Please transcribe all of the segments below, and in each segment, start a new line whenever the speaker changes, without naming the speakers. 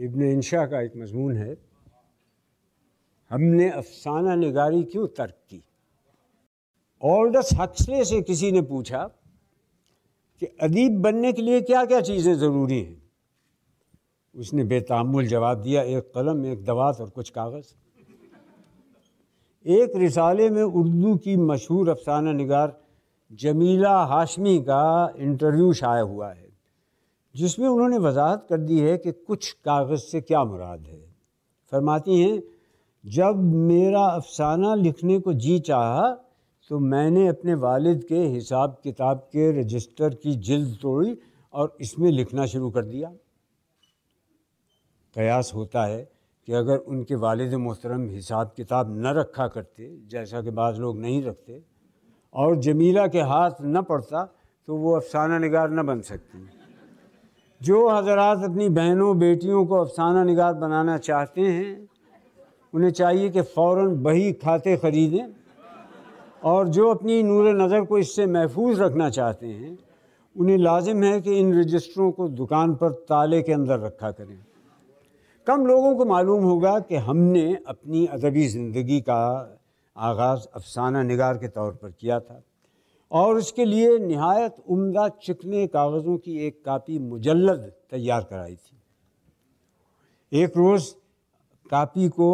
इब्न इंशा का एक मजमून है। हमने अफसाना निगारी क्यों तर्क की? ऑल्डस हक्सले से किसी ने पूछा कि अदीब बनने के लिए क्या क्या चीज़ें ज़रूरी हैं। उसने बेतामुल जवाब दिया, एक कलम, एक दवात और कुछ कागज़। एक रिसाले में उर्दू की मशहूर अफसाना निगार जमीला हाशमी का इंटरव्यू शाया हुआ है। जिसमें उन्होंने वजाहत कर दी है कि कुछ कागज़ से क्या मुराद है। फरमाती हैं, जब मेरा अफसाना लिखने को जी चाहा तो मैंने अपने वालिद के हिसाब किताब के रजिस्टर की जिल्द तोड़ी और इसमें लिखना शुरू कर दिया। कयास होता है कि अगर उनके वालिद मोहतरम हिसाब किताब न रखा करते, जैसा कि बाज़ लोग नहीं रखते, और जमीला के हाथ न पड़ता तो वो अफसाना निगार न बन सकती। जो हजरात अपनी बहनों, बेटियों को अफसाना निगार बनाना चाहते हैं, उन्हें चाहिए कि फ़ौर बही खाते ख़रीदें और जो अपनी नूर नज़र को इससे महफूज रखना चाहते हैं, उन्हें लाजिम है कि इन रजिस्टरों को दुकान पर ताले के अंदर रखा करें। कम लोगों को मालूम होगा कि हमने अपनी अदबी ज़िंदगी का आगाज़ अफसाना निगार के तौर पर किया था। और उसके लिए नहायत उम्दा चिकने कागज़ों की एक कापी मुजल्लद तैयार कराई थी। एक रोज़ कापी को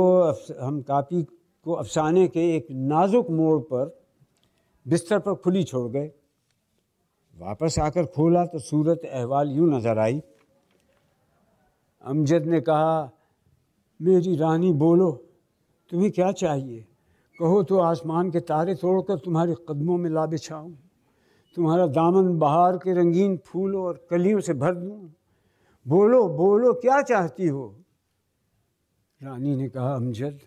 हम कापी को अफसाने के एक नाजुक मोड़ पर बिस्तर पर खुली छोड़ गए। वापस आकर खोला तो सूरत अहवाल यूँ नज़र आई। अमजद ने कहा, मेरी रानी, बोलो, तुम्हें क्या चाहिए? कहो तो आसमान के तारे तोड़कर तुम्हारे कदमों में ला बिछाऊँ। तुम्हारा दामन बहार के रंगीन फूलों और कलियों से भर दूँ। बोलो बोलो, क्या चाहती हो? रानी ने कहा, अमजद,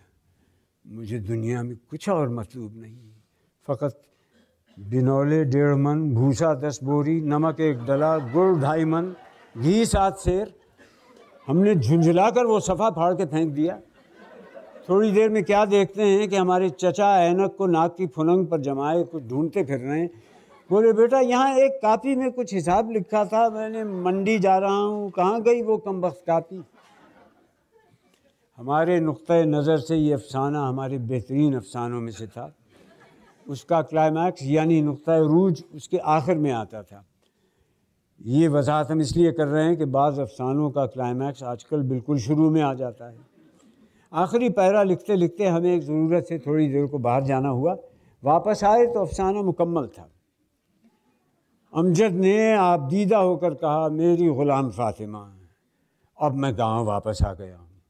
मुझे दुनिया में कुछ और मतलूब नहीं। फ़कत बिनौले डेढ़ मन, भूसा दस बोरी, नमक एक डला, गुड़ ढाई मन, घी सात शेर। हमने झुंझला कर वो सफ़ा फाड़ के फेंक दिया। थोड़ी देर में क्या देखते हैं कि हमारे चचा ऐनक को नाक की फुनंग पर जमाए, कुछ ढूंढते फिर रहे हैं। बोले, बेटा, यहाँ एक कापी में कुछ हिसाब लिखा था, मैंने मंडी जा रहा हूँ, कहाँ गई वो कम वक्त कापी? हमारे नुक़ नज़र से ये अफसाना हमारे बेहतरीन अफसानों में से था। उसका क्लाइमैक्स यानी नुक़ रूज, उसके आखिर में आता था। ये वजाहत हम इसलिए कर रहे हैं कि बाज़ अफसानों का क्लाइमैक्स आजकल बिल्कुल शुरू में आ जाता है। आखिरी पैरा लिखते लिखते हमें एक ज़रूरत से थोड़ी देर को बाहर जाना हुआ। वापस आए तो अफसाना मुकम्मल था। अमजद ने आप दीदा होकर कहा, मेरी ग़ुलाम फ़ातिमा, अब मैं गाँव वापस आ गया हूँ।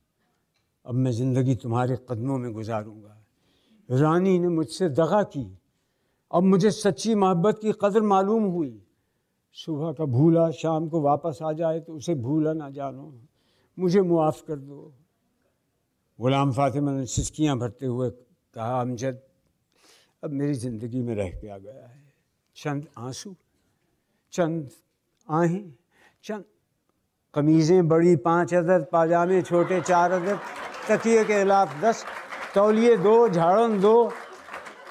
अब मैं ज़िंदगी तुम्हारे कदमों में गुजारूँगा। रानी ने मुझसे दगा की। अब मुझे सच्ची मोहब्बत की कदर मालूम हुई। सुबह का भूला, शाम को वापस आ जाए तो उसे भूला ना जानो। मुझे मुआफ़ कर दो। ग़ुलाम फातिमा ने सिसकियाँ भरते हुए कहा, अमजद, अब मेरी ज़िंदगी में रह के आ गया है। चंद आँसू, चंद आहें, चंद कमीज़ें बड़ी, पाँच अदद पाजामे छोटे, चार अदद, तकिए के खिलाफ दस, तौलिए दो, झाड़न दो,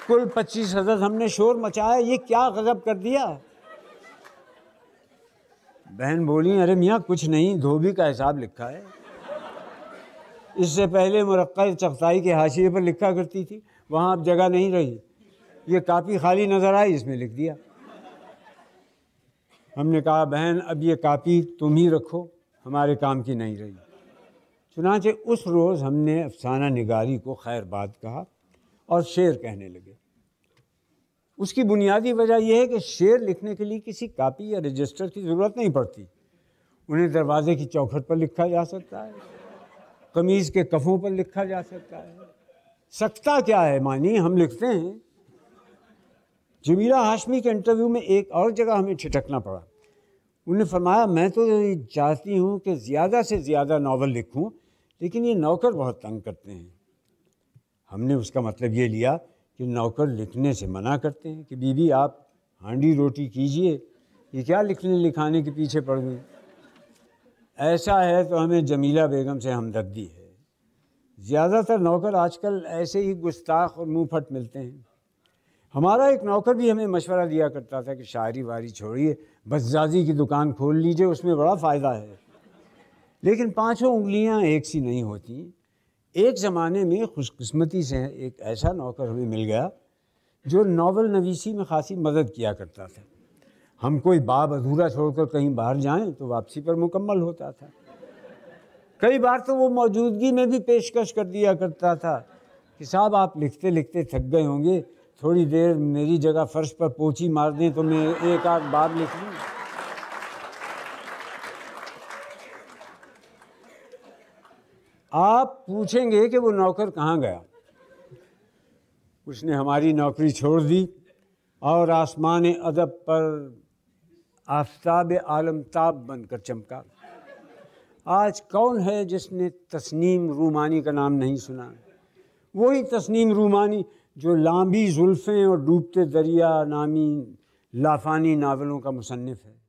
कुल पच्चीस अदद हमने शोर मचाया। ये क्या गज़ब कर दिया? बहन बोली, अरे मियाँ, कुछ नहीं, धोबी का हिसाब लिखा है। इससे पहले मुरक्का चख्ताई के हाशिए पर लिखा करती थी, वहाँ अब जगह नहीं रही। ये कापी खाली नज़र आई, इसमें लिख दिया। हमने कहा, बहन, अब ये कापी तुम ही रखो, हमारे काम की नहीं रही। चुनाचे उस रोज़ हमने अफसाना निगारी को खैर बात कहा और शेर कहने लगे। उसकी बुनियादी वजह यह है कि शेर लिखने के लिए किसी कापी या रजिस्टर की ज़रूरत नहीं पड़ती। उन्हें दरवाजे की चौखट पर लिखा जा सकता है। कमीज़ के कफ़ों पर लिखा जा सकता है। सकता क्या है, मानी? हम लिखते हैं। जमीला हाशमी के इंटरव्यू में एक और जगह हमें छिटकना पड़ा। उन्हें फरमाया, मैं तो चाहती हूँ कि ज़्यादा से ज़्यादा नावल लिखूँ, लेकिन ये नौकर बहुत तंग करते हैं। हमने उसका मतलब ये लिया कि नौकर लिखने से मना करते हैं कि, बीबी, आप हांडी रोटी कीजिए। ये क्या लिखने लिखाने के पीछे पड़ गई ऐसा है तो हमें जमीला बेगम से हमदर्दी है। ज़्यादातर नौकर आजकल ऐसे ही गुस्ताख और मुँह फट मिलते हैं। हमारा एक नौकर भी हमें मशवरा दिया करता था कि शायरी वारी छोड़िए बसजाजी की दुकान खोल लीजिए, उसमें बड़ा फ़ायदा है। लेकिन पाँचों उंगलियाँ एक सी नहीं होती। एक ज़माने में खुशकस्मती से एक ऐसा नौकर हमें मिल गया, जो नावल नवीसी में खासी मदद किया करता था। हम कोई बाब अधूरा छोड़कर कहीं बाहर जाएँ तो वापसी पर मुकम्मल होता था। कई बार तो वो मौजूदगी में भी पेशकश कर दिया करता था कि साहब आप लिखते लिखते थक गए होंगे, थोड़ी देर मेरी जगह फर्श पर पोची मार दें तो मैं एक आध बार लिख लूँ। आप पूछेंगे कि वो नौकर कहाँ गया? उसने हमारी नौकरी छोड़ दी और आसमान अदब पर आफ्ताब आलम आलमताब बनकर चमका। आज कौन है जिसने तस्नीम रूमानी का नाम नहीं सुना? वही तस्नीम रूमानी जो लांबी जुल्फ़ें और डूबते दरिया नामी लाफानी नावलों का मुसनफ़ है।